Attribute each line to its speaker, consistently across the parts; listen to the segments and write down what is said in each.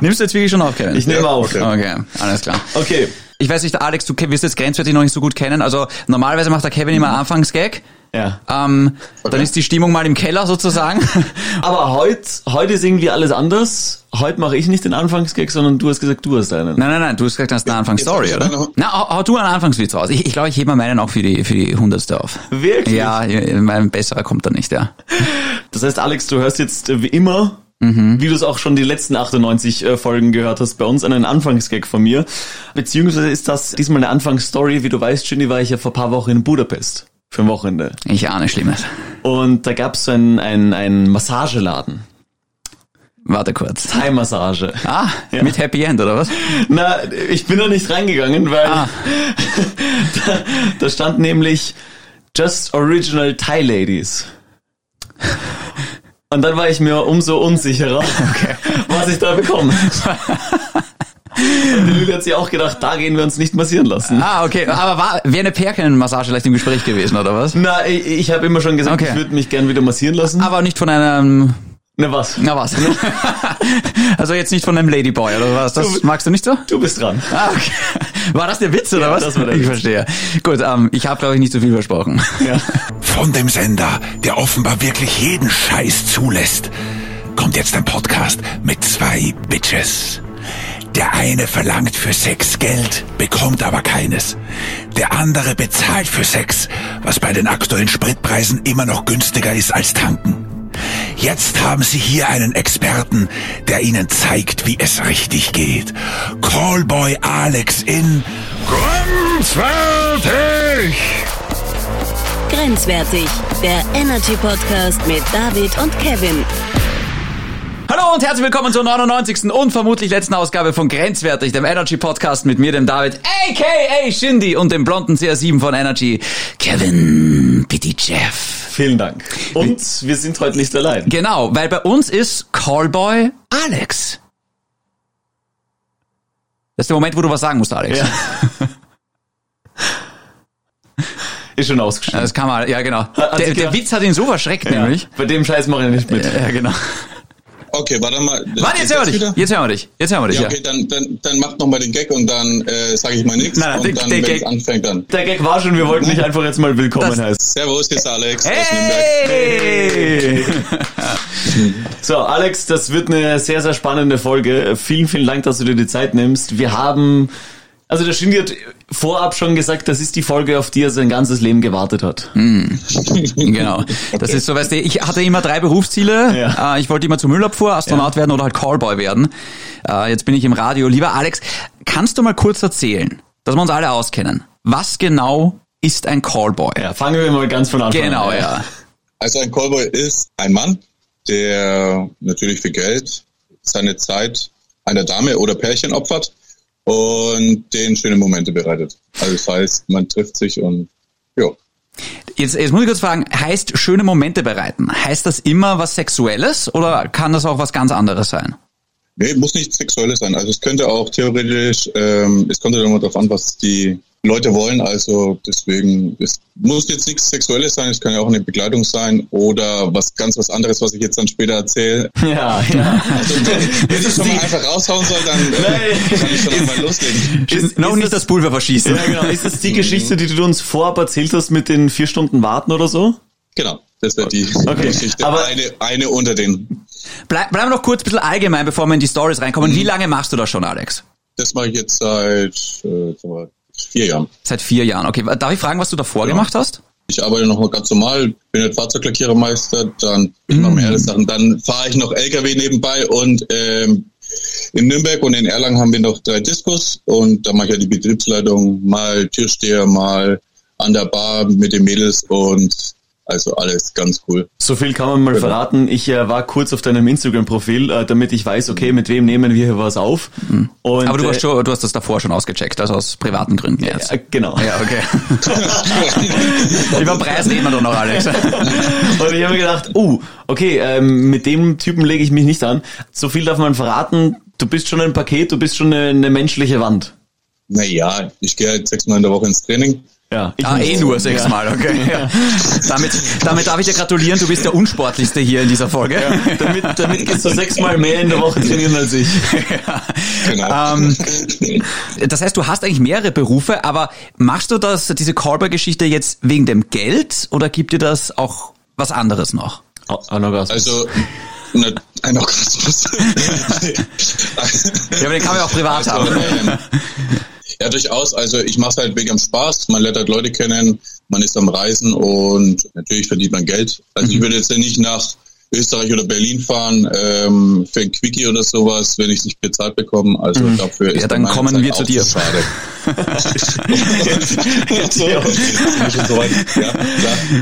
Speaker 1: Nimmst du jetzt wirklich schon auf, Kevin?
Speaker 2: Ich nehme auf.
Speaker 1: Okay. okay, alles klar.
Speaker 2: Okay.
Speaker 1: Ich weiß nicht, Alex, du wirst jetzt grenzwertig noch nicht so gut kennen. Also normalerweise macht der Kevin immer Anfangsgag.
Speaker 2: Ja.
Speaker 1: Ähm, Dann ist die Stimmung mal im Keller sozusagen.
Speaker 2: Aber heute, heute ist irgendwie alles anders. Heute mache ich nicht den Anfangsgag, sondern du hast gesagt, du hast einen.
Speaker 1: Nein, nein, nein, du hast gesagt, du hast eine Anfangsstory, oder?
Speaker 3: ich
Speaker 1: Na, hau, hau du einen Anfangswitz raus. Ich, ich glaube, ich hebe mal meinen auch für die, für die Hundertste auf.
Speaker 2: Wirklich?
Speaker 1: Ja, mein besserer kommt da nicht, ja.
Speaker 2: Das heißt, Alex, du hörst jetzt wie immer,
Speaker 1: Mhm.
Speaker 2: wie du es auch schon die letzten 98 äh, Folgen gehört hast, bei uns einen Anfangsgag von mir. Beziehungsweise ist das diesmal eine Anfangsstory. Wie du weißt, Ginny, war ich ja vor paar Wochen in Budapest für ein Wochenende.
Speaker 1: Ich ahne Schlimmes.
Speaker 2: Und da gab's so einen, einen, einen Massageladen.
Speaker 1: Warte kurz.
Speaker 2: Thai-Massage.
Speaker 1: Ah,
Speaker 2: Ja.
Speaker 1: mit Happy End, oder was?
Speaker 2: Na, ich bin da nicht reingegangen, weil
Speaker 1: Ah.
Speaker 2: da, da stand nämlich Just Original Thai Ladies. Und dann war ich mir umso unsicherer, was ich da bekomme. Und die Lüge hat sich auch gedacht, da gehen wir uns nicht massieren lassen.
Speaker 1: Ah, okay. Aber war, wäre eine Pärchenmassage vielleicht im Gespräch gewesen, oder was?
Speaker 2: Na, ich, ich habe immer schon gesagt,
Speaker 1: Okay.
Speaker 2: ich würde mich gern wieder massieren lassen.
Speaker 1: Aber nicht von einem,
Speaker 2: Na was?
Speaker 1: na was? also jetzt nicht von einem Ladyboy, oder was? Das magst du nicht so?
Speaker 2: Du bist dran.
Speaker 1: Ah, okay. War das der Witz, oder
Speaker 2: Ja,
Speaker 1: was?
Speaker 2: das war der
Speaker 1: ich
Speaker 2: Witz.
Speaker 1: verstehe. Gut, ähm, ich habe, glaube ich, nicht so viel versprochen.
Speaker 2: Ja.
Speaker 4: Von dem Sender, der offenbar wirklich jeden Scheiß zulässt, kommt jetzt ein Podcast mit zwei Bitches. Der eine verlangt für Sex Geld, bekommt aber keines. Der andere bezahlt für Sex, was bei den aktuellen Spritpreisen immer noch günstiger ist als tanken. Jetzt haben Sie hier einen Experten, der Ihnen zeigt, wie es richtig geht. Callboy Alex in Grenzwertig!
Speaker 5: Grenzwertig, der Energy Podcast mit David und Kevin.
Speaker 1: Hallo und herzlich willkommen zur 99. und vermutlich letzten Ausgabe von Grenzwertig, dem Energy Podcast mit mir, dem David, aka Shindy und dem blonden CR7 von Energy, Kevin Pitti Jeff.
Speaker 2: Vielen Dank. Und wir sind heute nicht allein.
Speaker 1: Genau, weil bei uns ist Callboy Alex. Das ist der Moment, wo du was sagen musst, Alex.
Speaker 2: Ja. Ist schon ausgeschrieben.
Speaker 1: Das kann man, ja genau. Der, der Witz hat ihn so verschreckt, nämlich.
Speaker 2: Bei dem Scheiß mache ich nicht mit.
Speaker 1: Ja, genau.
Speaker 3: Okay, warte mal.
Speaker 1: Warte, jetzt hören wir dich. Jetzt hören wir dich. Jetzt hören wir dich,
Speaker 3: Ja,
Speaker 1: ja.
Speaker 3: okay, dann, dann, dann mach noch mal den Gag und dann äh, sage ich mal nichts.
Speaker 1: Nein, nein,
Speaker 3: und
Speaker 1: der-
Speaker 3: dann,
Speaker 1: der Gag-
Speaker 3: anfängt, dann.
Speaker 2: Der Gag war schon, wir wollten dich einfach jetzt mal willkommen
Speaker 1: Das-
Speaker 2: heißen.
Speaker 3: Servus, hier ist Alex.
Speaker 1: Hey!
Speaker 2: So, Alex, das wird eine sehr, sehr spannende Folge. Vielen, vielen Dank, dass du dir die Zeit nimmst. Wir haben, also der Shindy hat vorab schon gesagt, das ist die Folge, auf die er sein ganzes Leben gewartet hat.
Speaker 1: Genau. Das ist so, weißt du, ich hatte immer drei Berufsziele.
Speaker 2: Ja.
Speaker 1: Äh, Ich wollte immer zur Müllabfuhr, Astronaut werden oder halt Callboy werden. Äh, Jetzt bin ich im Radio. Lieber Alex, kannst du mal kurz erzählen, dass wir uns alle auskennen? Was genau ist ein Callboy?
Speaker 2: Ja, fangen wir mal ganz von Anfang
Speaker 1: Genau,
Speaker 2: an.
Speaker 1: ja.
Speaker 3: Also ein Callboy ist ein Mann, der natürlich für Geld seine Zeit einer Dame oder Pärchen opfert und denen schöne Momente bereitet. Also das heißt, man trifft sich und ja.
Speaker 1: Jetzt, jetzt muss ich kurz fragen, heißt schöne Momente bereiten, heißt das immer was Sexuelles oder kann das auch was ganz anderes sein?
Speaker 3: Nee, muss nicht sexuelles sein. Also es könnte auch theoretisch, ähm, es kommt ja immer darauf an, was die Leute wollen. Also deswegen, es muss jetzt nichts Sexuelles sein, es kann ja auch eine Begleitung sein oder was ganz was anderes, was ich jetzt dann später erzähle.
Speaker 2: Ja, ja.
Speaker 3: Also wenn, wenn ich schon mal einfach raushauen soll, dann äh,
Speaker 2: Nein.
Speaker 3: kann ich schon einmal loslegen.
Speaker 2: Ist,
Speaker 1: Noch
Speaker 2: ist
Speaker 1: nicht
Speaker 2: das,
Speaker 1: das Pulver verschießen.
Speaker 2: ja, genau. Ist das die Geschichte, die du uns vorab erzählt hast mit den vier Stunden Warten oder so?
Speaker 3: Genau, das wäre die
Speaker 2: Okay,
Speaker 3: Geschichte.
Speaker 2: aber-
Speaker 3: eine, eine unter den.
Speaker 1: Bleib, bleib noch kurz ein bisschen allgemein, bevor wir in die Stories reinkommen. Wie lange machst du das schon, Alex?
Speaker 3: Das mache ich jetzt seit äh, wir, vier Jahren.
Speaker 1: Seit vier Jahren. Okay, darf ich fragen, was du davor gemacht hast?
Speaker 3: Ich arbeite noch mal ganz normal, bin jetzt Fahrzeuglackierermeister, dann ich mache mehrere Sachen, dann fahre ich noch LKW nebenbei und ähm, in Nürnberg und in Erlangen haben wir noch drei Diskos und da mache ich ja die Betriebsleitung, mal Türsteher, mal an der Bar mit den Mädels und also alles ganz cool.
Speaker 2: So viel kann man mal verraten. Ich äh, war kurz auf deinem Instagram-Profil, äh, damit ich weiß, okay, mit wem nehmen wir hier was auf. Und,
Speaker 1: Aber du,
Speaker 2: äh,
Speaker 1: hast schon, du hast das davor schon ausgecheckt, also aus privaten Gründen jetzt.
Speaker 2: äh, genau.
Speaker 1: Ja, okay. Über Preis reden wir doch noch, Alex.
Speaker 2: Und ich habe mir gedacht, uh, okay, ähm, mit dem Typen lege ich mich nicht an. So viel darf man verraten. Du bist schon ein Paket, du bist schon eine, eine menschliche Wand.
Speaker 3: Naja, ich gehe halt sechsmal in der Woche ins Training.
Speaker 2: Ja, ich
Speaker 1: Ah,
Speaker 2: nicht.
Speaker 1: eh nur sechsmal, okay. Ja. Damit, damit darf ich dir gratulieren, du bist der Unsportlichste hier in dieser Folge.
Speaker 2: Damit, damit gehst du sechsmal mehr in der Woche trainieren als ich.
Speaker 3: Genau.
Speaker 1: Ähm, Das heißt, du hast eigentlich mehrere Berufe, aber machst du das, diese Callboy-Geschichte jetzt wegen dem Geld oder gibt dir das auch was anderes noch?
Speaker 2: Oh, Anorgasmus.
Speaker 3: Also, ne, ein Orgasmus.
Speaker 1: Ja, aber den kann man ja auch privat
Speaker 3: Also,
Speaker 1: haben.
Speaker 3: ähm, ja, durchaus. Also ich mache es halt wegen dem Spaß. Man lernt halt Leute kennen, man ist am Reisen und natürlich verdient man Geld. Also
Speaker 1: Mhm.
Speaker 3: ich würde jetzt ja nicht nach Österreich oder Berlin fahren ähm, für ein Quickie oder sowas, wenn ich es nicht bezahlt bekomme. Also dafür ist
Speaker 1: Mhm. Ja, dann kommen
Speaker 3: Zeit
Speaker 1: wir zu dir.
Speaker 3: Schade. so.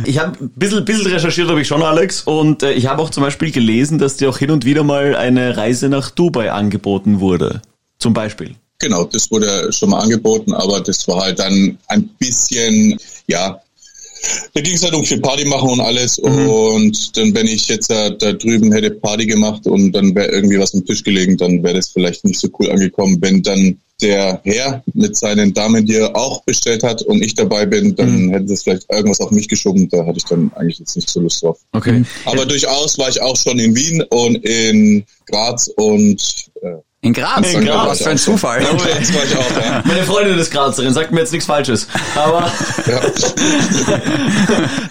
Speaker 3: Ich
Speaker 2: habe ein bisschen, bisschen recherchiert, habe ich schon, Alex. Und äh, ich habe auch zum Beispiel gelesen, dass dir auch hin und wieder mal eine Reise nach Dubai angeboten wurde. Zum Beispiel.
Speaker 3: Genau, das wurde schon mal angeboten, aber das war halt dann ein bisschen, ja, da ging es halt um viel Party machen und alles. Und dann, wenn ich jetzt äh, da drüben hätte Party gemacht und dann wäre irgendwie was am Tisch gelegen, dann wäre das vielleicht nicht so cool angekommen. Wenn dann der Herr mit seinen Damen, die er auch bestellt hat und ich dabei bin, dann hätte das vielleicht irgendwas auf mich geschoben. Da hatte ich dann eigentlich jetzt nicht so Lust drauf.
Speaker 2: Okay.
Speaker 3: Aber durchaus war ich auch schon in Wien und in Graz und äh,
Speaker 1: In Graz?
Speaker 2: In Graz.
Speaker 1: Was für ein Zufall.
Speaker 3: ja, Graz war ich auch, ja.
Speaker 2: Meine Freundin ist Grazerin, sagt mir jetzt nichts Falsches. Aber
Speaker 3: ja.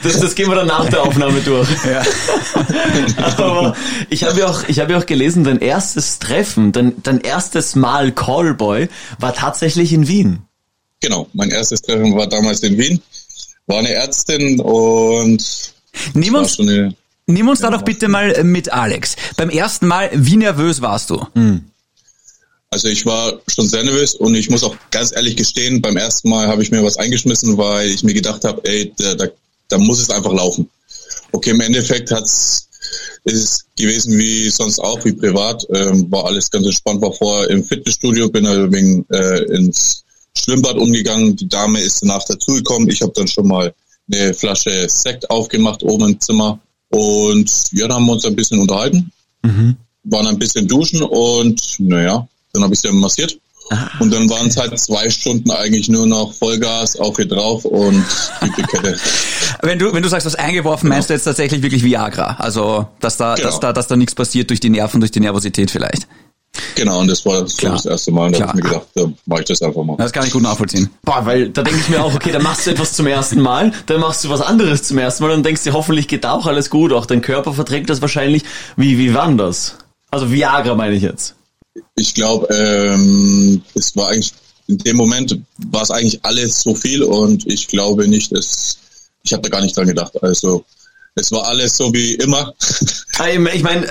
Speaker 2: das, das gehen wir dann nach der Aufnahme durch.
Speaker 1: Ja.
Speaker 2: Aber ich habe ja auch, ich habe ja auch gelesen, dein erstes Treffen, dein, dein erstes Mal Callboy war tatsächlich in Wien.
Speaker 3: Genau, mein erstes Treffen war damals in Wien. War eine Ärztin und
Speaker 1: Nimm
Speaker 3: war
Speaker 1: uns,
Speaker 3: schon eine,
Speaker 1: nimm uns da doch bitte mal mit, Alex. Beim ersten Mal, wie nervös warst du?
Speaker 3: Also ich war schon sehr nervös und ich muss auch ganz ehrlich gestehen, beim ersten Mal habe ich mir was eingeschmissen, weil ich mir gedacht habe, ey, da, da, da muss es einfach laufen. Okay, im Endeffekt hat's ist es gewesen wie sonst auch, wie privat, ähm, war alles ganz entspannt, war vorher im Fitnessstudio, bin halt wegen äh, ins Schwimmbad umgegangen, die Dame ist danach dazugekommen, ich habe dann schon mal eine Flasche Sekt aufgemacht oben im Zimmer und ja, dann haben wir uns ein bisschen unterhalten, waren ein bisschen duschen und naja, dann habe ich sie massiert. Und dann waren es halt zwei Stunden eigentlich nur noch Vollgas auf ihr drauf und die Kette.
Speaker 1: Wenn du, wenn du sagst, was eingeworfen, meinst du jetzt tatsächlich wirklich Viagra? Also, dass da,
Speaker 3: Genau.
Speaker 1: dass da, dass da nichts passiert durch die Nerven, durch die Nervosität vielleicht.
Speaker 3: Genau, und das war so das erste Mal. Und da habe ich mir gedacht, da mache ich das einfach mal.
Speaker 1: Das kann ich gut nachvollziehen.
Speaker 2: Boah, weil da denke ich mir auch, okay, dann machst du etwas zum ersten Mal, dann machst du was anderes zum ersten Mal und denkst dir, hoffentlich geht da auch alles gut, auch dein Körper verträgt das wahrscheinlich. Wie, wie war denn das? Also Viagra meine ich jetzt.
Speaker 3: Ich glaube, ähm, es war eigentlich, in dem Moment war es eigentlich alles so viel und ich glaube nicht, es, ich habe da gar nicht dran gedacht. Also es war alles so wie immer.
Speaker 2: Ah, Ich meine,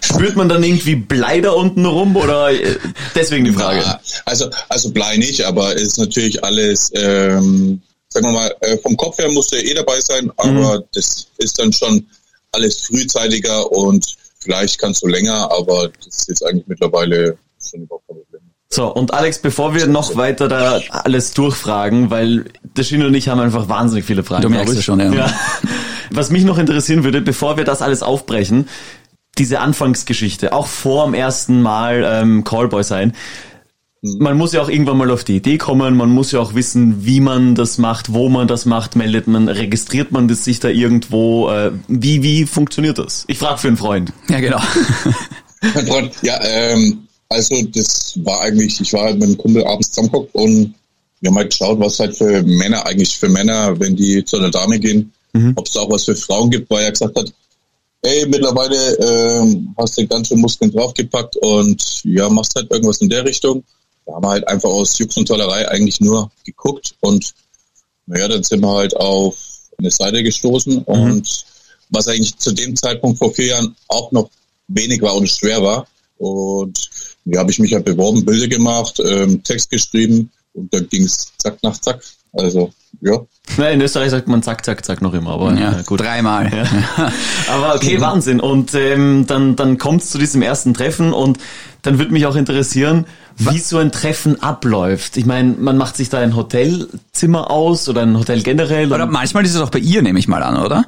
Speaker 2: spürt man dann irgendwie Blei da unten rum oder äh, deswegen die Frage?
Speaker 3: Ja, also, also Blei nicht, aber es ist natürlich alles, ähm, sagen wir mal, äh, vom Kopf her musste eh dabei sein, aber das ist dann schon alles frühzeitiger und vielleicht kannst du länger, aber das ist jetzt eigentlich mittlerweile schon überhaupt kein Problem.
Speaker 2: So, und Alex, bevor wir noch weiter da alles durchfragen, weil der Schino und ich haben einfach wahnsinnig viele Fragen.
Speaker 1: Du merkst es schon, ja.
Speaker 2: Was mich noch interessieren würde, bevor wir das alles aufbrechen, diese Anfangsgeschichte, auch vor dem ersten Mal ähm, Callboy sein, man muss ja auch irgendwann mal auf die Idee kommen, man muss ja auch wissen, wie man das macht, wo man das macht, meldet man, registriert man das sich da irgendwo, äh, wie, wie funktioniert das? Ich frage für einen Freund.
Speaker 1: Ja, genau.
Speaker 3: Mein Freund, ja, ähm, also das war eigentlich, ich war halt mit einem Kumpel abends zusammengeguckt und wir haben halt geschaut, was halt für Männer eigentlich für Männer, wenn die zu einer Dame gehen, ob es auch was für Frauen gibt, weil er gesagt hat, ey, mittlerweile ähm, hast du ganz schön Muskeln draufgepackt und ja, machst halt irgendwas in der Richtung. Da haben wir halt einfach aus Jux und Tollerei eigentlich nur geguckt und naja, dann sind wir halt auf eine Seite gestoßen und was eigentlich zu dem Zeitpunkt vor vier Jahren auch noch wenig war und schwer war. Und ja, habe ich mich halt beworben, Bilder gemacht, ähm, Text geschrieben und dann ging's zack nach zack. Also, ja.
Speaker 2: Na, in Österreich sagt man zack, zack, zack noch immer, aber
Speaker 1: Ja,
Speaker 2: gut.
Speaker 1: Dreimal.
Speaker 2: Aber okay, Wahnsinn. Und ähm, dann, dann kommt es zu diesem ersten Treffen und dann würde mich auch interessieren, wie so ein Treffen abläuft. Ich meine, man macht sich da ein Hotelzimmer aus oder ein Hotel generell.
Speaker 1: Oder manchmal ist es auch bei ihr, nehme ich mal an, oder?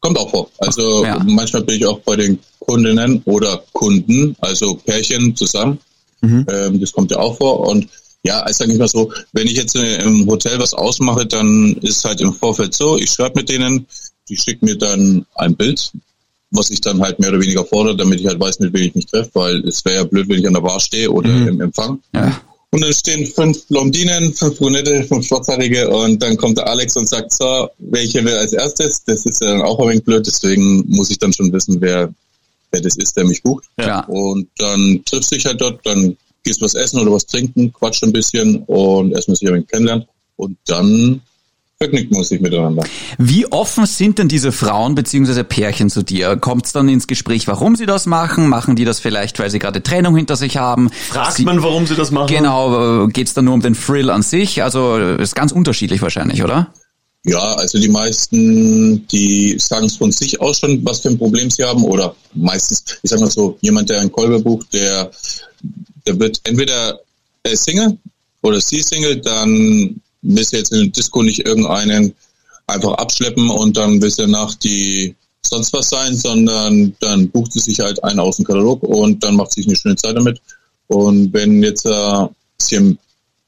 Speaker 3: Kommt auch vor. Also
Speaker 1: Ja.
Speaker 3: manchmal bin ich auch bei den Kundinnen oder Kunden, also Pärchen zusammen. Ähm, das kommt ja auch vor. Und Ja, also sag ich mal so, wenn ich jetzt äh, im Hotel was ausmache, dann ist halt im Vorfeld so, ich schreibe mit denen, die schicken mir dann ein Bild, was ich dann halt mehr oder weniger fordere, damit ich halt weiß, mit wem ich mich treffe, weil es wäre ja blöd, wenn ich an der Bar stehe oder mhm. im Empfang. Ja. Und dann stehen fünf Blondinen, fünf Brunette, fünf Schwarzhaarige und dann kommt der Alex und sagt, so, welche will als erstes? Das ist ja dann auch ein wenig blöd, deswegen muss ich dann schon wissen, wer, wer das ist, der mich bucht. Ja. Und dann triffst du dich halt dort, dann gehst was essen oder was trinken, quatscht ein bisschen und erstmal sich ein wenig kennenlernt. Und dann vergnügt man sich miteinander.
Speaker 1: Wie offen sind denn diese Frauen bzw. Pärchen zu dir? Kommt es dann ins Gespräch, warum sie das machen? Machen die das vielleicht, weil sie gerade Trennung hinter sich haben?
Speaker 2: Fragt sie, man, warum sie das machen?
Speaker 1: Genau, äh, geht es dann nur um den Thrill an sich? Also ist ganz unterschiedlich wahrscheinlich, oder?
Speaker 3: Ja, also die meisten, die sagen es von sich aus schon, was für ein Problem sie haben. Oder meistens, ich sag mal so, jemand, der einen Kolber bucht, der, der wird entweder Single oder sie Single, dann willst du jetzt in der Disco nicht irgendeinen einfach abschleppen und dann willst du nach die sonst was sein, sondern dann bucht sie sich halt einen aus dem Katalog und dann macht sich eine schöne Zeit damit. Und wenn jetzt äh, sie in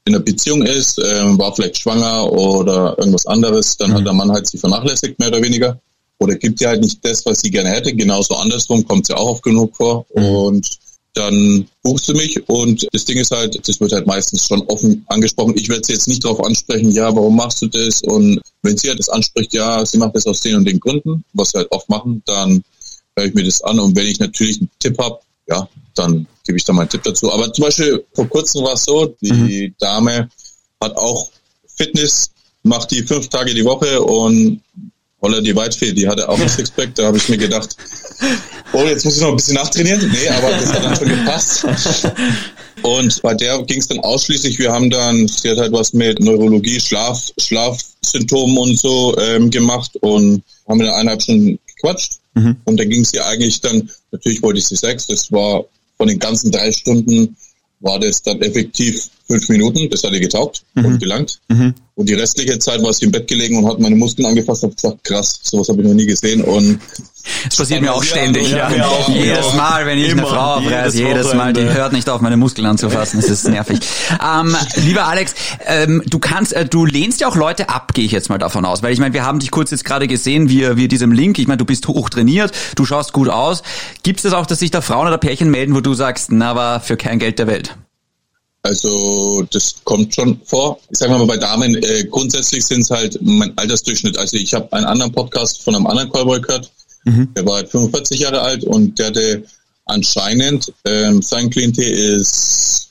Speaker 3: einer Beziehung ist, äh, war vielleicht schwanger oder irgendwas anderes, dann mhm. hat der Mann halt sie vernachlässigt, mehr oder weniger. Oder gibt ihr halt nicht das, was sie gerne hätte. Genauso andersrum kommt sie auch oft genug vor. Mhm. Und dann buchst du mich und das Ding ist halt, das wird halt meistens schon offen angesprochen. Ich werde sie jetzt nicht darauf ansprechen, ja, warum machst du das? Und wenn sie halt das anspricht, ja, sie macht das aus den und den Gründen, was sie halt oft machen, dann höre ich mir das an und wenn ich natürlich einen Tipp habe, ja, dann gebe ich da mal einen Tipp dazu. Aber zum Beispiel vor kurzem war es so, die mhm. Dame hat auch Fitness, macht die fünf Tage die Woche und Holla die Whitefield, die hatte auch ein Sixpack, da habe ich mir gedacht, oh, jetzt muss ich noch ein bisschen nachtrainieren. Nee, aber das hat dann schon gepasst. Und bei der ging es dann ausschließlich, wir haben dann, sie hat halt was mit Neurologie, Schlaf, Schlafsymptomen und so ähm, gemacht und haben dann eineinhalb Stunden gequatscht. Mhm. Und da ging es ihr eigentlich dann, natürlich wollte ich sie Sex, das war von den ganzen drei Stunden war das dann effektiv fünf Minuten, das hat ihr getaugt mhm. und gelangt. Mhm. Und die restliche Zeit war sie im Bett gelegen und hat meine Muskeln angefasst und gesagt, krass, sowas habe ich noch nie gesehen. Und
Speaker 1: das passiert mir auch ständig. Ja, ja. Auch, jedes Mal, wenn ich Immer, eine Frau abreiße, jedes, jedes Mal, die hört nicht auf, meine Muskeln anzufassen. Das ist nervig. ähm, lieber Alex, ähm, du kannst, äh, du lehnst ja auch Leute ab, gehe ich jetzt mal davon aus. Weil ich meine, wir haben dich kurz jetzt gerade gesehen, wie, wie diesem Link. Ich meine, du bist hoch trainiert, du schaust gut aus. Gibt es das auch, dass sich da Frauen oder Pärchen melden, wo du sagst, na, aber für kein Geld der Welt?
Speaker 3: Also das kommt schon vor. Ich sage mal bei Damen, äh, grundsätzlich sind es halt mein Altersdurchschnitt. Also ich habe einen anderen Podcast von einem anderen Callboy gehört, mhm. der war halt 45 Jahre alt und der hatte anscheinend, ähm, sein Klientel ist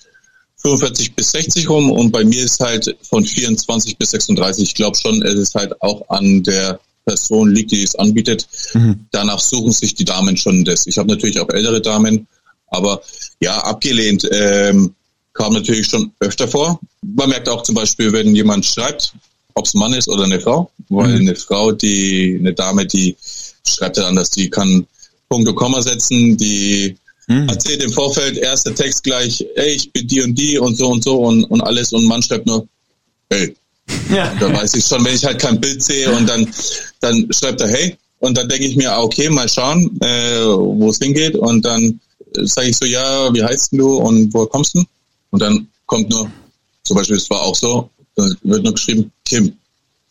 Speaker 3: 45 bis 60 rum und bei mir ist halt von 24 bis 36. Ich glaube schon, es ist halt auch an der Person liegt, die es anbietet. Mhm. Danach suchen sich die Damen schon das. Ich habe natürlich auch ältere Damen, aber ja, abgelehnt. Ähm, kam natürlich schon öfter vor. Man merkt auch zum Beispiel, wenn jemand schreibt, ob es Mann ist oder eine Frau, weil mhm. eine Frau, die, eine Dame, die schreibt ja anders, die kann Punkt und Komma setzen, die mhm. erzählt im Vorfeld, erster Text gleich, ey, ich bin die und die und so und so und, und alles und man schreibt nur, hey. Ja. Und da weiß ich schon, wenn ich halt kein Bild sehe und dann, dann schreibt er, hey. Und dann denke ich mir, ah, okay, mal schauen, äh, wo es hingeht. Und dann sage ich so, ja, wie heißt du und wo kommst du? Und dann kommt nur, zum Beispiel, es war auch so, dann wird nur geschrieben, Kim.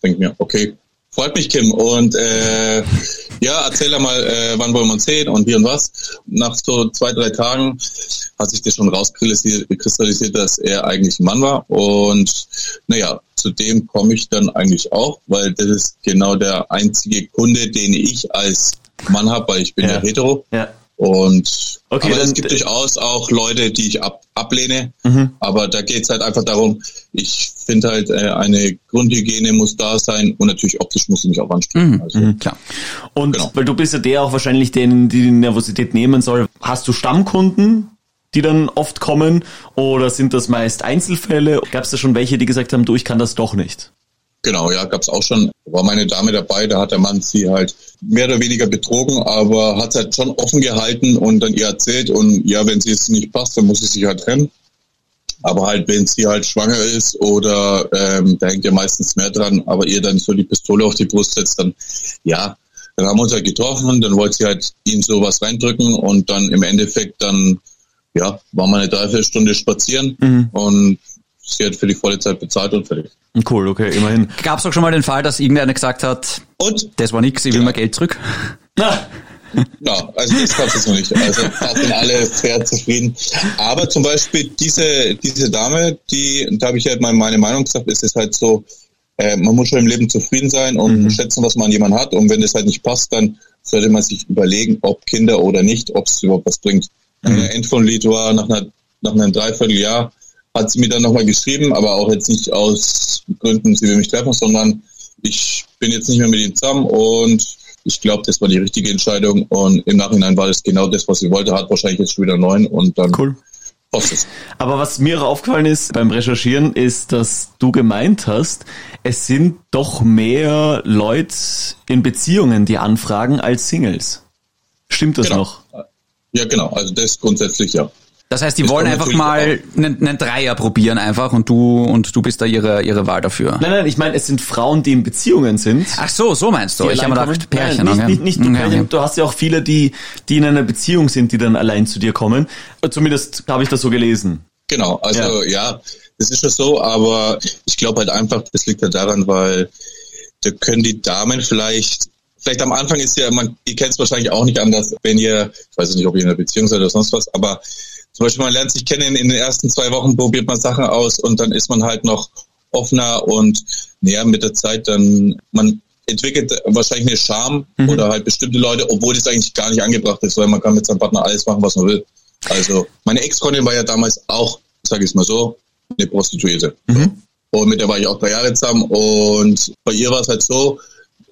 Speaker 3: Denke mir, okay, freut mich, Kim. Und äh, ja, erzähl doch mal, äh, wann wollen wir uns sehen und wie und was. Nach so zwei, drei Tagen hat sich das schon rauskristallisiert, dass er eigentlich ein Mann war. Und naja, zu dem komme ich dann eigentlich auch, weil das ist genau der einzige Kunde, den ich als Mann habe, weil ich bin ja, ja hetero. Ja. Und okay, aber es gibt durchaus auch Leute, die ich ab, ablehne. Mhm. Aber da geht es halt einfach darum, ich finde halt, äh, eine Grundhygiene muss da sein und natürlich optisch muss sie mich auch anstrengen. Mhm. Also,
Speaker 2: mhm, klar. Und genau. weil du bist ja der auch wahrscheinlich, den die, die Nervosität nehmen soll. Hast du Stammkunden, die dann oft kommen oder sind das meist Einzelfälle? Gab es da schon welche, die gesagt haben, du, ich kann das doch nicht?
Speaker 3: Genau, ja, gab's auch schon. War meine Dame dabei, da hat der Mann sie halt mehr oder weniger betrogen, aber hat es halt schon offen gehalten und dann ihr erzählt und ja, wenn sie es nicht passt, dann muss sie sich halt trennen. Aber halt, wenn sie halt schwanger ist oder ähm, da hängt ja meistens mehr dran, aber ihr dann so die Pistole auf die Brust setzt, dann ja, dann haben wir uns halt getroffen, dann wollte sie halt ihn sowas reindrücken und dann im Endeffekt dann, ja, war mal eine Dreiviertelstunde spazieren mhm. und sie hat für die volle Zeit bezahlt und fertig.
Speaker 2: Cool, okay, immerhin.
Speaker 1: Gab es auch schon mal den Fall, dass irgendeiner gesagt hat,
Speaker 3: Und
Speaker 1: das war nix, ich will
Speaker 3: Ja.
Speaker 1: mein Geld zurück?
Speaker 2: Na,
Speaker 3: Ja, also das gab's jetzt noch nicht. Also da sind alle sehr zufrieden. Aber zum Beispiel diese, diese Dame, die, da habe ich halt mal meine Meinung gesagt, ist es halt so, äh, man muss schon im Leben zufrieden sein und schätzen, was man an jemanden hat. Und wenn das halt nicht passt, dann sollte man sich überlegen, ob Kinder oder nicht, ob es überhaupt was bringt. Mhm. End von Lied war nach, einer, nach einem Dreivierteljahr, hat sie mir dann nochmal geschrieben, aber auch jetzt nicht aus Gründen, sie will mich treffen, sondern ich bin jetzt nicht mehr mit ihm zusammen und ich glaube, das war die richtige Entscheidung und im Nachhinein war das genau das, was sie wollte, hat wahrscheinlich jetzt schon wieder neun und dann
Speaker 2: Cool.
Speaker 3: passt es.
Speaker 2: Aber was mir aufgefallen ist beim Recherchieren, ist, dass du gemeint hast, es sind doch mehr Leute in Beziehungen, die anfragen, als Singles. Stimmt das
Speaker 3: Genau.
Speaker 2: noch?
Speaker 3: Ja, genau, also das grundsätzlich ja.
Speaker 1: Das heißt, die
Speaker 3: Das
Speaker 1: wollen einfach mal einen, einen Dreier probieren einfach und du und du bist da ihre ihre Wahl dafür.
Speaker 2: Nein, nein, ich meine, es sind Frauen, die in Beziehungen sind.
Speaker 1: Ach so, so meinst du? ich habe mir gedacht. Pärchen.
Speaker 2: Nein, nicht, nicht, nicht
Speaker 1: Okay,
Speaker 2: Pärchen.
Speaker 1: okay.
Speaker 2: Du hast ja auch viele, die, die in einer Beziehung sind, die dann allein zu dir kommen. Zumindest habe ich das so gelesen.
Speaker 3: Genau, also ja. das ist schon so, aber ich glaube halt einfach, das liegt halt daran, weil da können die Damen vielleicht, vielleicht am Anfang ist ja, man, ihr kennt es wahrscheinlich auch nicht anders, wenn ihr, ich weiß nicht, ob ihr in einer Beziehung seid oder sonst was, aber zum Beispiel man lernt sich kennen, in den ersten zwei Wochen probiert man Sachen aus und dann ist man halt noch offener und näher mit der Zeit dann, man entwickelt wahrscheinlich eine Scham oder halt bestimmte Leute, obwohl das eigentlich gar nicht angebracht ist, weil man kann mit seinem Partner alles machen, was man will. Also meine Ex-Freundin war ja damals auch, sage ich es mal so, eine Prostituierte. Und mit der war ich auch drei Jahre zusammen und bei ihr war es halt so,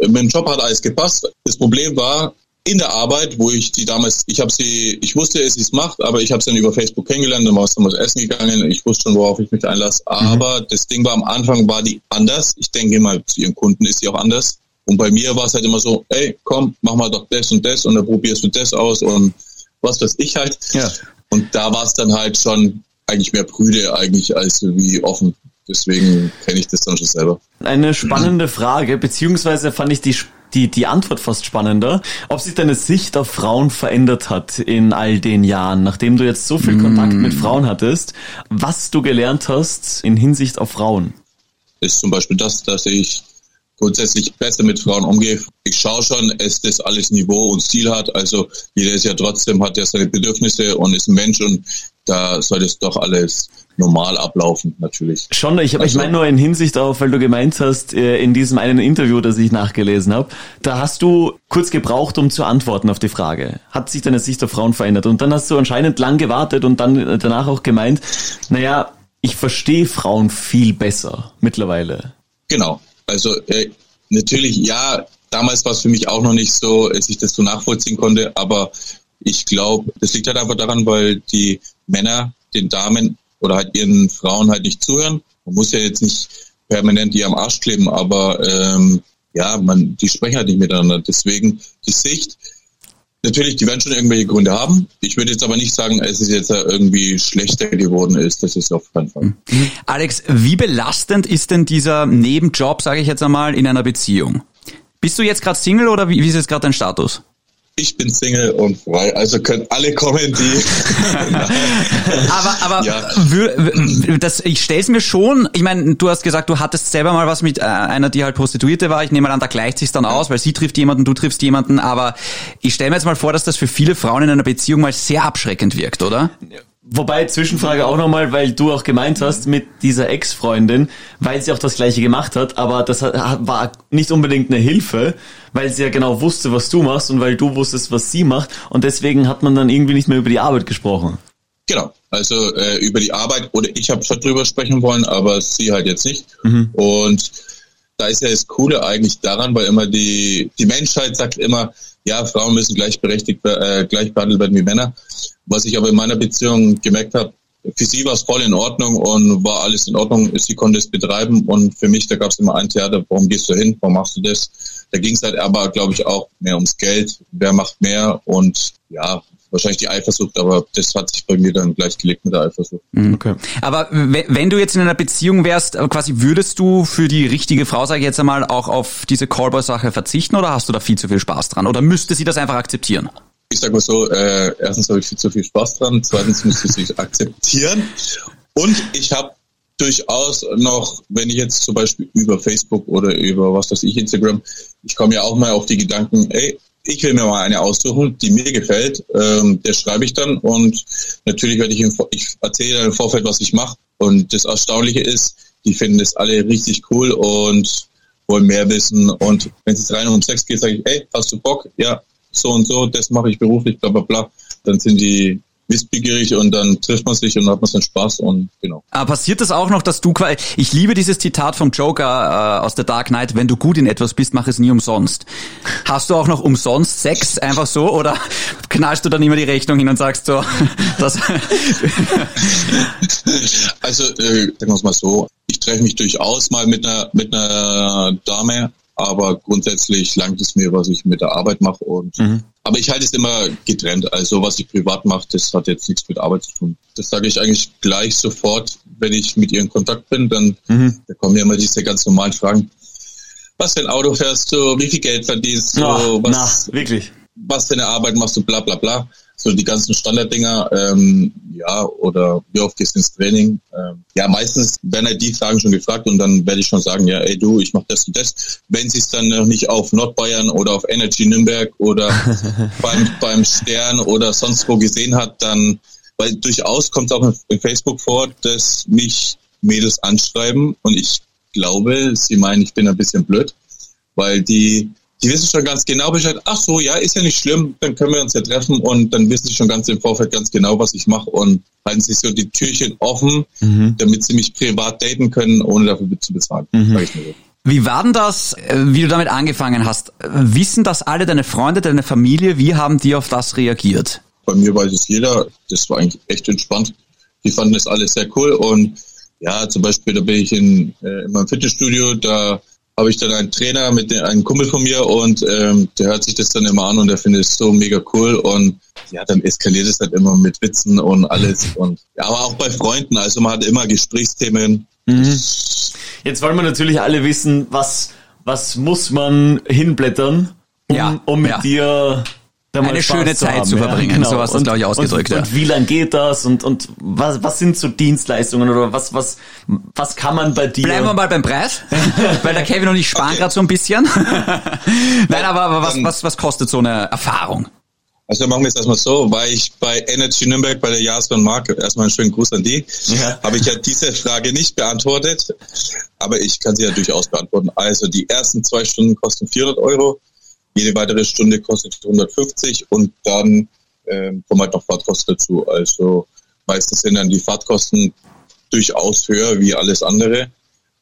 Speaker 3: mit dem Job hat alles gepasst. Das Problem war in der Arbeit, wo ich die damals, ich habe sie, ich wusste, es macht, aber ich habe sie dann über Facebook kennengelernt, dann war es dann was essen gegangen, ich wusste schon, worauf ich mich einlasse. Aber das Ding war am Anfang war die anders. Ich denke mal, zu ihren Kunden ist sie auch anders. Und bei mir war es halt immer so, ey, komm, mach mal doch das und das und dann probierst du das aus und was weiß ich halt.
Speaker 2: Ja.
Speaker 3: Und da war es dann halt schon eigentlich mehr prüde eigentlich als wie offen. Deswegen kenne ich das dann schon selber.
Speaker 2: Eine spannende Frage, beziehungsweise fand ich die, die, die Antwort fast spannender, ob sich deine Sicht auf Frauen verändert hat in all den Jahren, nachdem du jetzt so viel Kontakt mit Frauen hattest, was du gelernt hast in Hinsicht auf Frauen.
Speaker 3: ist zum Beispiel das, dass ich grundsätzlich besser mit Frauen umgehe. Ich schaue schon, dass das alles Niveau und Stil hat. Also jeder ist ja trotzdem, hat ja seine Bedürfnisse und ist ein Mensch und da soll das doch alles normal ablaufen, natürlich.
Speaker 2: Schon, ich, aber ich
Speaker 3: Also-
Speaker 2: meine nur in Hinsicht auf, weil du gemeint hast, äh, in diesem einen Interview, das ich nachgelesen habe, da hast du kurz gebraucht, um zu antworten auf die Frage. Hat sich deine Sicht auf Frauen verändert? Und dann hast du anscheinend lang gewartet und dann äh, danach auch gemeint, naja, ich verstehe Frauen viel besser mittlerweile.
Speaker 3: Genau. Also äh, natürlich, ja, damals war es für mich auch noch nicht so, dass ich das so nachvollziehen konnte, aber ich glaube, das liegt halt einfach daran, weil die Männer den Damen oder halt ihren Frauen halt nicht zuhören. Man muss ja jetzt nicht permanent die am Arsch kleben, aber ähm, ja, man, die sprechen halt nicht miteinander. Deswegen die Sicht, natürlich, die werden schon irgendwelche Gründe haben. Ich würde jetzt aber nicht sagen, es ist jetzt irgendwie schlechter geworden ist. Das ist auf keinen Fall.
Speaker 1: Alex, wie belastend ist denn dieser Nebenjob, sage ich jetzt einmal, in einer Beziehung? Bist du jetzt gerade Single oder wie, wie ist jetzt gerade dein Status?
Speaker 3: Ich bin Single und frei, also können alle kommen, die
Speaker 1: Aber, aber
Speaker 3: Ja.
Speaker 1: das, ich stell's mir schon, ich meine, du hast gesagt, du hattest selber mal was mit äh, einer, die halt Prostituierte war. Ich nehme an, da gleicht sich's dann aus, weil sie trifft jemanden, du triffst jemanden. Aber ich stelle mir jetzt mal vor, dass das für viele Frauen in einer Beziehung mal sehr abschreckend wirkt, oder?
Speaker 2: Wobei, Zwischenfrage auch nochmal, weil du auch gemeint hast mit dieser Ex-Freundin, weil sie auch das gleiche gemacht hat, aber das war nicht unbedingt eine Hilfe, weil sie ja genau wusste, was du machst und weil du wusstest, was sie macht und deswegen hat man dann irgendwie nicht mehr über die Arbeit gesprochen.
Speaker 3: Genau, also äh, über die Arbeit oder ich habe schon drüber sprechen wollen, aber sie halt jetzt nicht.
Speaker 2: Mhm.
Speaker 3: Und da ist ja das Coole eigentlich daran, weil immer die die Menschheit sagt immer, ja, Frauen müssen gleichberechtigt äh, gleich behandelt werden wie Männer. Was ich aber in meiner Beziehung gemerkt habe, für sie war es voll in Ordnung und war alles in Ordnung. Sie konnte es betreiben und für mich, da gab es immer ein Theater, warum gehst du hin, warum machst du das? Da ging es halt aber, glaube ich, auch mehr ums Geld, wer macht mehr und ja, wahrscheinlich die Eifersucht, aber das hat sich bei mir dann gleich gelegt mit der Eifersucht.
Speaker 2: Okay.
Speaker 1: Aber we- wenn du jetzt in einer Beziehung wärst, äh, quasi würdest du für die richtige Frau, sage ich jetzt einmal, auch auf diese Callboy-Sache verzichten oder hast du da viel zu viel Spaß dran? Oder müsste sie das einfach akzeptieren?
Speaker 3: Ich sag mal so, äh, erstens habe ich viel zu viel Spaß dran, zweitens müsste ich akzeptieren. Und ich habe durchaus noch, wenn ich jetzt zum Beispiel über Facebook oder über was weiß ich, Instagram, ich komme ja auch mal auf die Gedanken, ey, ich will mir mal eine aussuchen, die mir gefällt, ähm, der schreibe ich dann und natürlich werde ich, im, ich erzähle dann im Vorfeld, was ich mache. Und das Erstaunliche ist, die finden das alle richtig cool und wollen mehr wissen. Und wenn es rein um Sex geht, sage ich, ey, hast du Bock? Ja, so und so, das mache ich beruflich, bla bla bla. Dann sind die wissbegierig und dann trifft man sich und hat man seinen Spaß und genau.
Speaker 1: Aber ah, passiert das auch noch, dass du quasi, ich liebe dieses Zitat vom Joker äh, aus der Dark Knight, wenn du gut in etwas bist, mach es nie umsonst. Hast du auch noch umsonst Sex einfach so oder knallst du dann immer die Rechnung hin und sagst so, das
Speaker 3: Also, äh, sagen wir es mal so, ich treffe mich durchaus mal mit einer, mit einer Dame, aber grundsätzlich langt es mir, was ich mit der Arbeit mache und mhm. aber ich halte es immer getrennt. Also was ich privat mache, das hat jetzt nichts mit Arbeit zu tun. Das sage ich eigentlich gleich sofort, wenn ich mit ihr in Kontakt bin, dann mhm. da kommen ja immer diese ganz normalen Fragen. Was für ein Auto fährst du? Wie viel Geld verdienst du?
Speaker 2: Oh, was, na, wirklich?
Speaker 3: Was für eine Arbeit machst du? Bla bla bla so die ganzen Standarddinger, ähm, ja, oder wie oft gehst du ins Training? Ähm, ja, meistens werden halt die Fragen schon gefragt und dann werde ich schon sagen, ja, ey du, ich mach das und das. Wenn sie es dann noch nicht auf Nordbayern oder auf Energy Nürnberg oder beim, beim Stern oder sonst wo gesehen hat, dann, weil durchaus kommt es auch in Facebook vor, dass mich Mädels anschreiben und ich glaube, sie meinen, ich bin ein bisschen blöd, weil die die wissen schon ganz genau Bescheid. Ach so, ja, ist ja nicht schlimm, dann können wir uns ja treffen und dann wissen sie schon ganz im Vorfeld ganz genau, was ich mache und halten sich so die Türchen offen, mhm. damit sie mich privat daten können, ohne dafür zu bezahlen. Mhm.
Speaker 1: Wie war denn das, äh, wie du damit angefangen hast? Wissen das alle deine Freunde, deine Familie? Wie haben die auf das reagiert?
Speaker 3: Bei mir weiß es jeder. Das war eigentlich echt entspannt. Die fanden das alles sehr cool und ja, zum Beispiel, da bin ich in, äh, in meinem Fitnessstudio, da habe ich dann einen Trainer mit dem, einem Kumpel von mir und ähm, der hört sich das dann immer an und der findet es so mega cool und ja, dann eskaliert es halt immer mit Witzen und alles und ja, aber auch bei Freunden, also man hat immer Gesprächsthemen. Mhm.
Speaker 2: Jetzt wollen wir natürlich alle wissen, was was muss man hinblättern, um, ja, um mit ja. dir
Speaker 1: eine schöne Zeit haben, zu verbringen. Ja, genau. So hast du das, glaube ich, ausgedrückt.
Speaker 2: Und,
Speaker 1: ja.
Speaker 2: und wie lang geht das? Und, und was, was sind so Dienstleistungen oder was, was, was kann man bei dir?
Speaker 1: Bleiben wir mal beim Preis, weil der Kevin und ich sparen okay. gerade so ein bisschen. Nein, aber, aber was, was, was kostet so eine Erfahrung?
Speaker 3: Also machen wir es erstmal so, weil ich bei Energy Nürnberg bei der Jasper Mark, erstmal einen schönen Gruß an die, ja. habe ich ja diese Frage nicht beantwortet, aber ich kann sie ja durchaus beantworten. Also die ersten zwei Stunden kosten 400 Euro, jede weitere Stunde kostet 150 und dann ähm, kommen halt noch Fahrtkosten dazu. Also meistens sind dann die Fahrtkosten durchaus höher wie alles andere,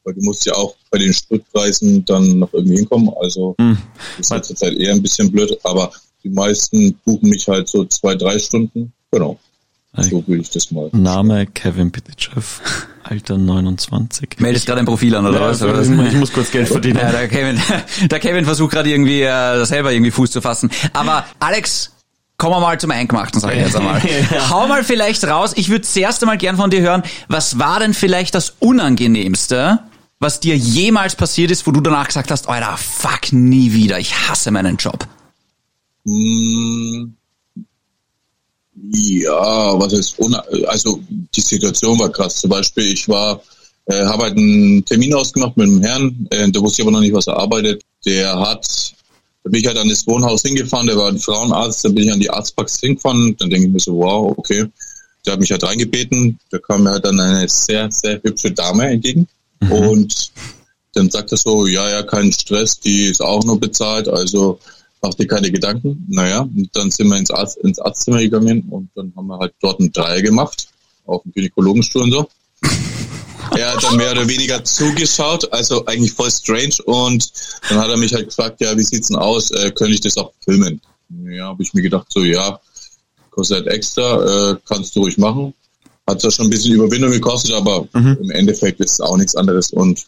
Speaker 3: weil du musst ja auch bei den Spritpreisen dann noch irgendwie hinkommen. Also mhm. ist halt zurzeit eher ein bisschen blöd, aber die meisten buchen mich halt so zwei, drei Stunden. Genau. So will ich das mal.
Speaker 2: Name Kevin Pitychev, Alter 29.
Speaker 1: Meldest gerade ein Profil an, oder ja, was?
Speaker 2: Oder was? Ich muss kurz Geld verdienen.
Speaker 1: Ja, der Kevin, der Kevin versucht gerade irgendwie äh, selber irgendwie Fuß zu fassen. Aber Alex, kommen wir mal zum Eingemachten, sag ich jetzt einmal. ja. Hau mal vielleicht raus. Ich würde zuerst einmal gern von dir hören, was war denn vielleicht das Unangenehmste, was dir jemals passiert ist, wo du danach gesagt hast, Alter, fuck, nie wieder, ich hasse meinen Job?
Speaker 3: Mmh ja, was ist, also die Situation war krass. Zum Beispiel, ich war, äh, habe halt einen Termin ausgemacht mit einem Herrn, äh, der wusste aber noch nicht, was er arbeitet. Der hat, da bin ich halt an das Wohnhaus hingefahren, der war ein Frauenarzt, da bin ich an die Arztpraxis hingefahren, dann denke ich mir so, wow, okay. Der hat mich halt reingebeten, da kam mir halt dann eine sehr, sehr hübsche Dame entgegen mhm. und dann sagt er so, ja, ja, kein Stress, die ist auch nur bezahlt, also mach dir keine Gedanken. Naja, und dann sind wir ins, Arzt, ins Arztzimmer gegangen und dann haben wir halt dort ein Dreier gemacht, auf dem Gynäkologenstuhl und so. Er hat dann mehr oder weniger zugeschaut, also eigentlich voll strange. Und dann hat er mich halt gefragt, ja, wie sieht's denn aus? Äh, könnte ich das auch filmen? Ja, habe ich mir gedacht, so ja, kostet halt extra, äh, kannst du ruhig machen. Hat zwar schon ein bisschen Überwindung gekostet, aber mhm. im Endeffekt ist es auch nichts anderes. Und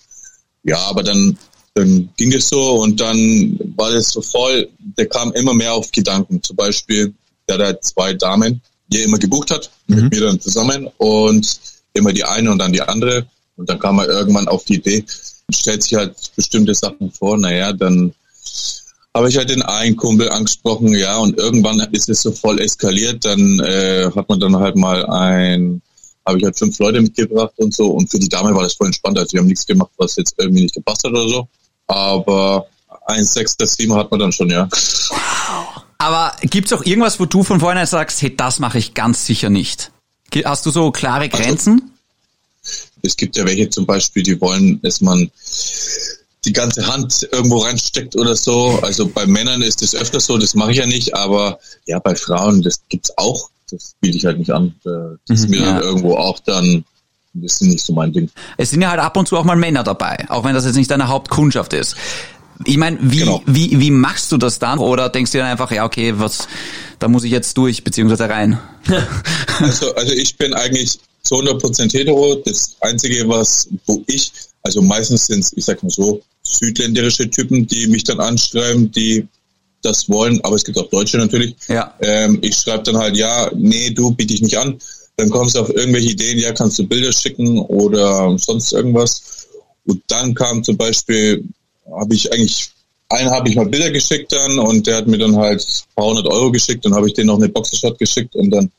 Speaker 3: ja, aber dann dann ging es so und dann war das so voll, der kam immer mehr auf Gedanken. Zum Beispiel, der hat zwei Damen, die er immer gebucht hat, mhm. mit mir dann zusammen und immer die eine und dann die andere. Und dann kam er irgendwann auf die Idee, stellt sich halt bestimmte Sachen vor, naja, dann habe ich halt den einen Kumpel angesprochen, ja, und irgendwann ist es so voll eskaliert, dann äh, hat man dann halt mal ein habe ich halt fünf Leute mitgebracht und so. Und für die Dame war das voll entspannt. Also wir haben nichts gemacht, was jetzt irgendwie nicht gepasst hat oder so. Aber ein sechster Team hat man dann schon, ja.
Speaker 1: Aber gibt's auch irgendwas, wo du von vornherein sagst, hey, das mache ich ganz sicher nicht? Hast du so klare Grenzen?
Speaker 3: Also, es gibt ja welche zum Beispiel, die wollen, dass man die ganze Hand irgendwo reinsteckt oder so. Also bei Männern ist das öfter so, das mache ich ja nicht, aber ja, bei Frauen, das gibt's auch. Das biete ich halt nicht an. Das ist mhm, mir ja. dann irgendwo auch dann das ist nicht so mein Ding.
Speaker 1: Es sind ja halt ab und zu auch mal Männer dabei, auch wenn das jetzt nicht deine Hauptkundschaft ist. Ich meine, wie, genau. wie, wie machst du das dann? Oder denkst du dann einfach, ja, okay, was, da muss ich jetzt durch, beziehungsweise rein?
Speaker 3: also, also ich bin eigentlich zu 100% hetero. Das Einzige, was, wo ich, also meistens sind es, ich sag mal so, südländerische Typen, die mich dann anschreiben, die das wollen, aber es gibt auch Deutsche natürlich. Ja. Ähm, ich schreibe dann halt, ja, nee, du biete ich nicht an. Dann kommst du auf irgendwelche Ideen, ja, kannst du Bilder schicken oder sonst irgendwas. Und dann kam zum Beispiel, habe ich eigentlich, einen habe ich mal Bilder geschickt dann und der hat mir dann halt ein paar hundert Euro geschickt und habe ich den noch eine Boxershot geschickt und dann,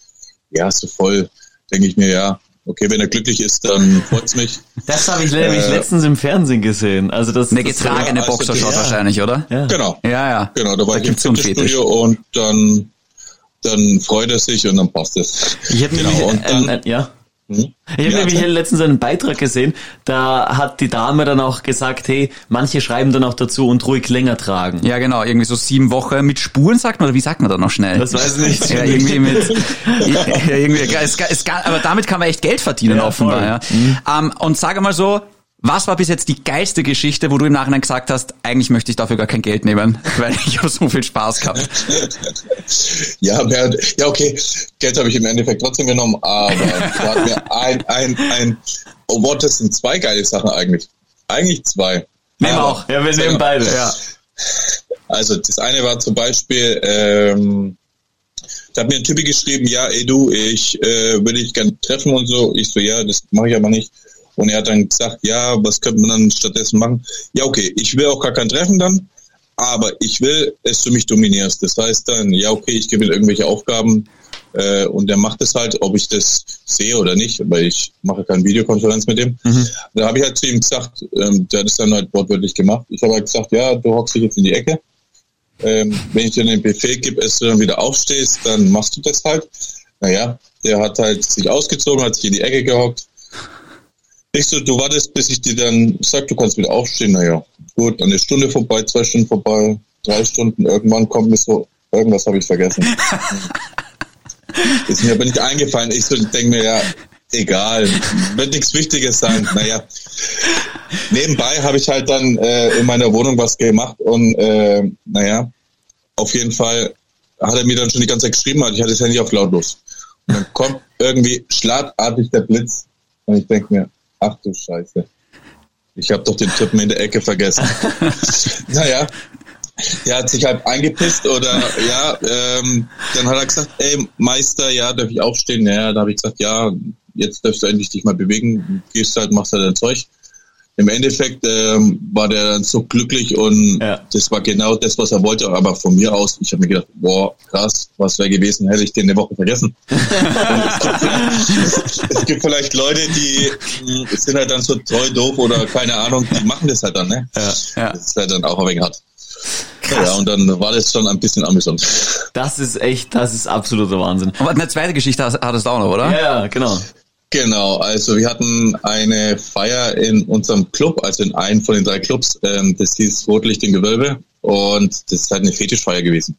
Speaker 3: ja, so voll, denke ich mir, ja, okay, wenn er glücklich ist, dann freut's mich.
Speaker 2: Das habe ich nämlich äh, letztens im Fernsehen gesehen. Also das
Speaker 1: eine getragene das, Boxershot ja. wahrscheinlich, oder?
Speaker 3: Ja. Genau.
Speaker 1: Ja, ja.
Speaker 3: Genau, da war da ich im Fitnessstudio und dann dann freut er sich und dann passt es.
Speaker 2: Ich hätte genau, nämlich, dann, äh, ja. Hm? Ich habe ja, nämlich also. letztens einen Beitrag gesehen, da hat die Dame dann auch gesagt, hey, manche schreiben dann auch dazu und ruhig länger tragen.
Speaker 1: Ja, genau, irgendwie so sieben Wochen mit Spuren sagt man, oder wie sagt man da noch schnell?
Speaker 2: Das weiß ich nicht.
Speaker 1: ja, irgendwie mit, ja, irgendwie, es, es, aber damit kann man echt Geld verdienen, ja, offenbar, ja. Mhm. Um, ähm, und sage mal so, was war bis jetzt die geilste Geschichte, wo du im Nachhinein gesagt hast, eigentlich möchte ich dafür gar kein Geld nehmen, weil ich habe so viel Spaß gehabt?
Speaker 3: ja, ja, okay, Geld habe ich im Endeffekt trotzdem genommen, aber da hat mir ein, ein, ein, oh Gott, das sind zwei geile Sachen eigentlich. Eigentlich zwei.
Speaker 2: Nehmen auch. Ja, wir nehmen beide. Ja.
Speaker 3: Also das eine war zum Beispiel, ähm, da hat mir ein Typ geschrieben, ja, ey du, ich äh, würde dich gerne treffen und so. Ich so, ja, das mache ich aber nicht. Und er hat dann gesagt, ja, was könnte man dann stattdessen machen? Ja, okay, ich will auch gar kein Treffen dann, aber ich will, dass du mich dominierst. Das heißt dann, ja, okay, ich gebe ihm irgendwelche Aufgaben äh, und er macht es halt, ob ich das sehe oder nicht, weil ich mache keine Videokonferenz mit ihm. Mhm. Da habe ich halt zu ihm gesagt, ähm, der hat es dann halt wortwörtlich gemacht. Ich habe halt gesagt, ja, du hockst dich jetzt in die Ecke. Ähm, wenn ich dir den Befehl gebe, dass du dann wieder aufstehst, dann machst du das halt. Naja, der hat halt sich ausgezogen, hat sich in die Ecke gehockt, ich so, du wartest, bis ich dir dann sag, du kannst wieder aufstehen. Naja, gut, eine Stunde vorbei, zwei Stunden vorbei, drei Stunden. Irgendwann kommt mir so, irgendwas habe ich vergessen. ist mir aber nicht eingefallen. Ich so denke mir, ja, egal, wird nichts Wichtiges sein. Naja, nebenbei habe ich halt dann äh, in meiner Wohnung was gemacht und äh, naja, auf jeden Fall hat er mir dann schon die ganze Zeit geschrieben, ich hatte das Handy auf lautlos. Und dann kommt irgendwie schlagartig der Blitz und ich denke mir, Ach du Scheiße. Ich habe doch den Typen in der Ecke vergessen. naja, er hat sich halt eingepisst oder ja, ähm, dann hat er gesagt, ey Meister, ja, darf ich aufstehen? Naja, da habe ich gesagt, ja, jetzt darfst du endlich dich mal bewegen, gehst halt, machst halt dein Zeug im Endeffekt ähm, war der dann so glücklich und ja. das war genau das, was er wollte. Aber von mir aus, ich habe mir gedacht, boah, krass, was wäre gewesen, hätte ich den eine Woche vergessen. es, gibt, es, gibt, vielleicht Leute, die mh, hm, sind halt dann so treu doof oder keine Ahnung, die machen das halt dann, ne? Ja, ja. Das ist halt dann auch ein wenig hart. Krass. Ja, und dann war das schon ein bisschen amüsant.
Speaker 2: Das ist echt, das ist absoluter Wahnsinn.
Speaker 1: Aber eine zweite Geschichte hattest du auch noch, oder?
Speaker 2: Ja, genau.
Speaker 3: Genau, also wir hatten eine Feier in unserem Club, also in einem von den drei Clubs, ähm, das hieß Rotlicht im Gewölbe und das ist halt eine Fetischfeier gewesen.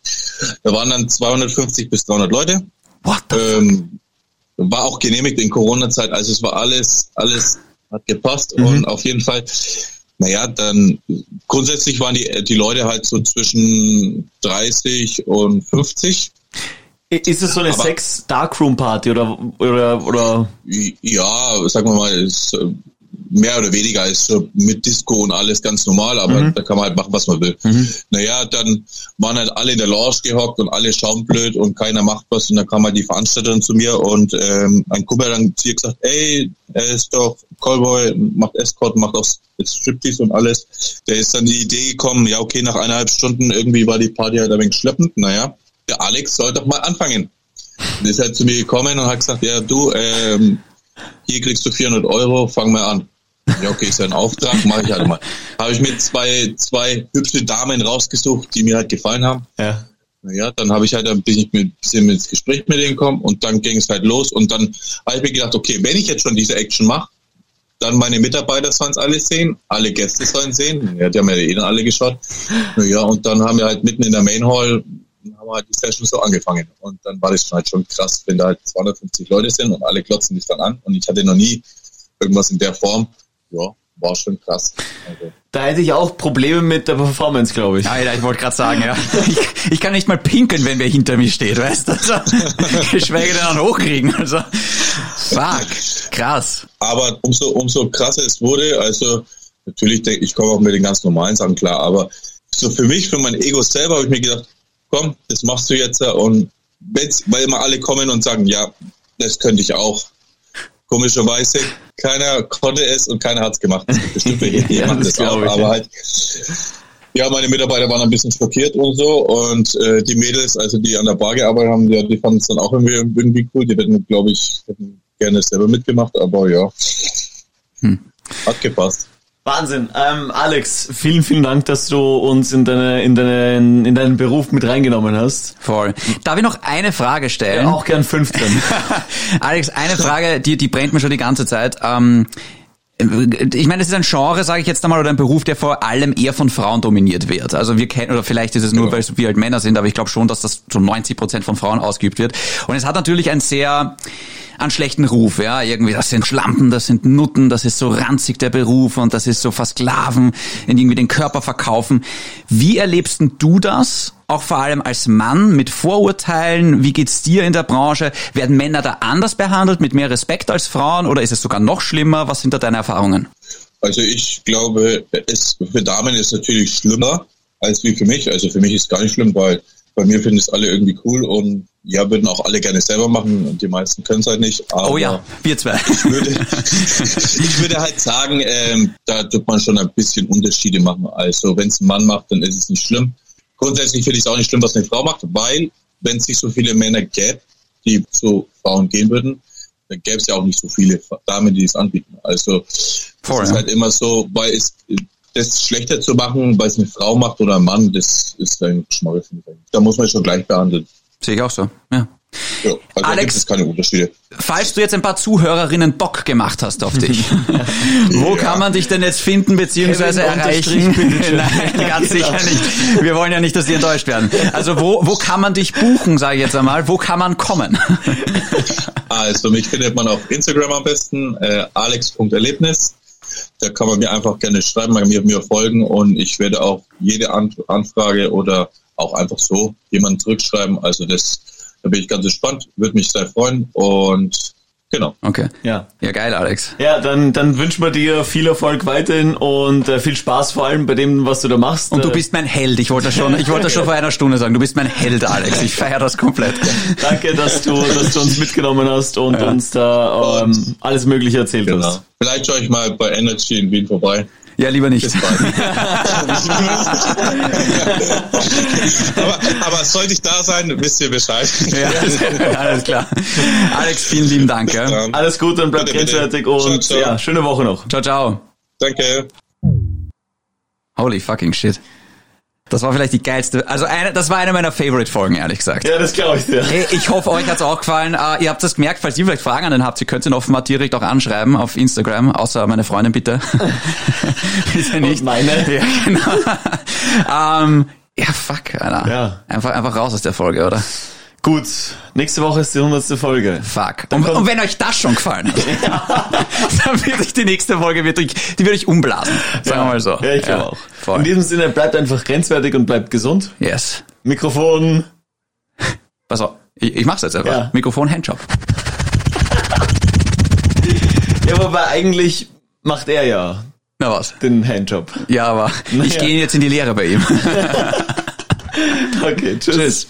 Speaker 3: Da waren dann 250 bis 300 Leute. What ähm, war auch genehmigt in Corona-Zeit, also es war alles, alles hat gepasst mhm. und auf jeden Fall, naja, dann grundsätzlich waren die, die Leute halt so zwischen 30 und 50
Speaker 2: ist es so eine Sex Darkroom Party oder oder oder?
Speaker 3: Ja, sagen wir mal, ist äh, mehr oder weniger ist so mit Disco und alles ganz normal, aber mhm. da kann man halt machen, was man will. Mhm. Naja, dann waren halt alle in der Lounge gehockt und alle schauen blöd und keiner macht was und dann kam halt die Veranstalterin zu mir und ähm, ein Kumpel hat dann zu ihr gesagt, ey, er ist doch Callboy, macht Escort, macht auch Striptease und alles. Der ist dann die Idee gekommen, ja okay, nach eineinhalb Stunden irgendwie war die Party halt ein wenig schleppend, naja der Alex soll doch mal anfangen. Und ist halt zu mir gekommen und hat gesagt, ja du, ähm, hier kriegst du 400 Euro, fang mal an. Ja, okay, ist ja ein Auftrag, mache ich halt mal. Habe ich mir zwei, zwei hübsche Damen rausgesucht, die mir halt gefallen haben.
Speaker 2: Ja.
Speaker 3: Naja, dann habe ich halt ein bisschen, mit, bisschen ins Gespräch mit denen gekommen und dann ging es halt los und dann habe ich mir gedacht, okay, wenn ich jetzt schon diese Action mache, dann meine Mitarbeiter sollen es alle sehen, alle Gäste sollen sehen. Ja, die haben ja eh alle geschaut. Naja, und dann haben wir halt mitten in der Main Hall haben wir halt die Session so angefangen. Und dann war das schon halt schon krass, wenn da halt 250 Leute sind und alle klotzen dich dann an. Und ich hatte noch nie irgendwas in der Form. Ja, war schon krass. Also,
Speaker 2: Da hätte ich auch Probleme mit der Performance, glaube ich.
Speaker 1: Alter, ich wollte gerade sagen, ja. Ich, ich kann nicht mal pinkeln, wenn wer hinter mir steht, weißt du? Also, geschweige denn dann hochkriegen. Also, fuck, krass.
Speaker 3: aber umso, umso krasser es wurde, also natürlich denke ich, komme auch mit den ganz normalen Sachen klar, aber so für mich, für mein Ego selber habe ich mir gedacht, komm, das machst du jetzt und wenn's, weil immer alle kommen und sagen, ja, das könnte ich auch. Komischerweise, keiner konnte es und keiner hat es gemacht. Gibt bestimmt die
Speaker 2: Ja, das
Speaker 3: das auch,
Speaker 2: ich,
Speaker 3: aber
Speaker 2: ja.
Speaker 3: halt, ja, meine Mitarbeiter waren ein bisschen schockiert und so und äh, die Mädels, also die an der Bar gearbeitet haben, ja, die fanden es dann auch irgendwie, irgendwie cool. Die hätten, glaube ich, hätten gerne selber mitgemacht, aber ja, hat gepasst.
Speaker 2: Wahnsinn. Ähm, Alex, vielen, vielen Dank, dass du uns in, deine, in, deine, in deinen Beruf mit reingenommen hast.
Speaker 1: Voll. Darf ich noch eine Frage stellen?
Speaker 2: Auch gern 15.
Speaker 1: Alex, eine Frage, die, die brennt mir schon die ganze Zeit. Ähm, ich meine, es ist ein Genre, sage ich jetzt einmal, oder ein Beruf, der vor allem eher von Frauen dominiert wird. Also wir kennen, oder vielleicht ist es nur,
Speaker 3: Genau.
Speaker 1: weil wir halt Männer sind, aber ich glaube schon, dass das zu 90 Prozent von Frauen ausgeübt wird. Und es hat natürlich einen sehr einen schlechten Ruf, ja, irgendwie, das sind Schlampen, das sind Nutten, das ist so ranzig der Beruf und das ist so Versklaven, in irgendwie den Körper verkaufen. Wie erlebst denn du das? Auch vor allem als Mann mit Vorurteilen. Wie geht's dir in der Branche? Werden Männer da anders behandelt, mit mehr Respekt als Frauen oder ist es sogar noch schlimmer? Was sind da deine Erfahrungen?
Speaker 3: Also ich glaube, es für Damen ist natürlich schlimmer als wie für mich. Also für mich ist es gar nicht schlimm, weil bei mir finden es alle irgendwie cool und ja, würden auch alle gerne selber machen und die meisten können es halt nicht. Aber
Speaker 1: Oh ja, wir zwei.
Speaker 3: ich würde, ich würde halt sagen, ähm, da tut man schon ein bisschen Unterschiede machen. Also wenn es ein Mann macht, dann ist es nicht schlimm. Grundsätzlich finde ich es auch nicht schlimm, was eine Frau macht, weil wenn es nicht so viele Männer gäbe, die zu Frauen gehen würden, dann gäbe es ja auch nicht so viele Damen, die es anbieten. Also
Speaker 1: Voll,
Speaker 3: es ist halt immer so, weil es das schlechter zu machen, weil es eine Frau macht oder ein Mann, das ist ein finde ich. Da muss man schon gleich behandeln.
Speaker 1: Sehe ich auch so. Ja.
Speaker 3: Ja, also da
Speaker 1: Alex-
Speaker 3: gibt es keine Unterschiede.
Speaker 1: Falls du jetzt ein paar Zuhörerinnen Bock gemacht hast auf dich, wo
Speaker 3: Ja.
Speaker 1: kann man dich denn jetzt finden bzw.
Speaker 2: Kevin
Speaker 1: erreichen? Nein, ganz
Speaker 2: Genau.
Speaker 1: sicher nicht. Wir wollen ja nicht, dass die enttäuscht werden. Also wo, wo kann man dich buchen, sage ich jetzt einmal? Wo kann man kommen?
Speaker 3: Also mich findet man auf Instagram am besten, äh, alex.erlebnis. Da kann man mir einfach gerne schreiben, man kann mir, mir folgen und ich werde auch jede An Anfrage oder auch einfach so jemanden zurückschreiben. Also das, da bin ich ganz gespannt, würde mich sehr freuen und genau.
Speaker 1: Okay.
Speaker 2: Ja.
Speaker 1: Ja, geil, Alex.
Speaker 2: Ja, dann, dann wünschen wir dir viel Erfolg weiterhin und äh, viel Spaß vor allem bei dem, was du da machst.
Speaker 1: Und du bist mein Held. Ich wollte das schon, ich wollte das schon vor einer Stunde sagen. Du bist mein Held, Alex. Ich feiere das komplett.
Speaker 2: Danke, dass du, dass du uns mitgenommen hast und
Speaker 1: Ja.
Speaker 2: uns da ähm, alles Mögliche erzählt
Speaker 3: genau.
Speaker 2: hast.
Speaker 3: Vielleicht schaue ich mal bei Energy in Wien vorbei.
Speaker 1: Ja, lieber nicht.
Speaker 3: Aber, aber sollte ich da sein, wisst ihr Bescheid.
Speaker 1: Ja, alles klar. Alex, vielen lieben Dank.
Speaker 2: Alles Gute und bleib
Speaker 3: Bitte, bitte.
Speaker 2: grenzwertig und
Speaker 3: Ciao, ciao.
Speaker 2: ja, schöne Woche noch.
Speaker 1: Ciao, ciao.
Speaker 3: danke.
Speaker 1: Holy fucking shit. Das war vielleicht die geilste, also eine, das war eine meiner Favorite-Folgen, ehrlich gesagt.
Speaker 2: Ja, das glaube ich dir.
Speaker 1: Hey, ich hoffe, euch hat's auch gefallen. Äh, ihr habt das gemerkt, falls ihr vielleicht Fragen an den habt, ihr könnt ihn offenbar direkt auch anschreiben auf Instagram, außer meine Freundin bitte. Ist ja nicht.
Speaker 2: Und meine.
Speaker 1: Ja, genau. ähm, ja, fuck, Alter.
Speaker 2: Ja.
Speaker 1: Einfach, einfach raus aus der Folge, oder?
Speaker 2: Gut, nächste Woche ist die 100. Folge.
Speaker 1: Fuck. Und, und wenn euch das schon gefallen hat, dann wird euch die nächste Folge, wird euch, die wird euch umblasen. Sagen wir mal so.
Speaker 2: Ja, ich glaube auch.
Speaker 1: Voll.
Speaker 2: In diesem Sinne, bleibt einfach grenzwertig und bleibt gesund.
Speaker 1: Yes.
Speaker 2: Mikrofon.
Speaker 1: Pass auf, ich, ich mach's jetzt einfach.
Speaker 2: Ja.
Speaker 1: Mikrofon, Handjob.
Speaker 2: Ja, aber eigentlich macht er ja
Speaker 1: Na was?
Speaker 2: den Handjob.
Speaker 1: Ja, aber ich
Speaker 2: Naja.
Speaker 1: gehe jetzt in die Lehre bei ihm.
Speaker 2: Okay, tschüss.
Speaker 1: Tschüss.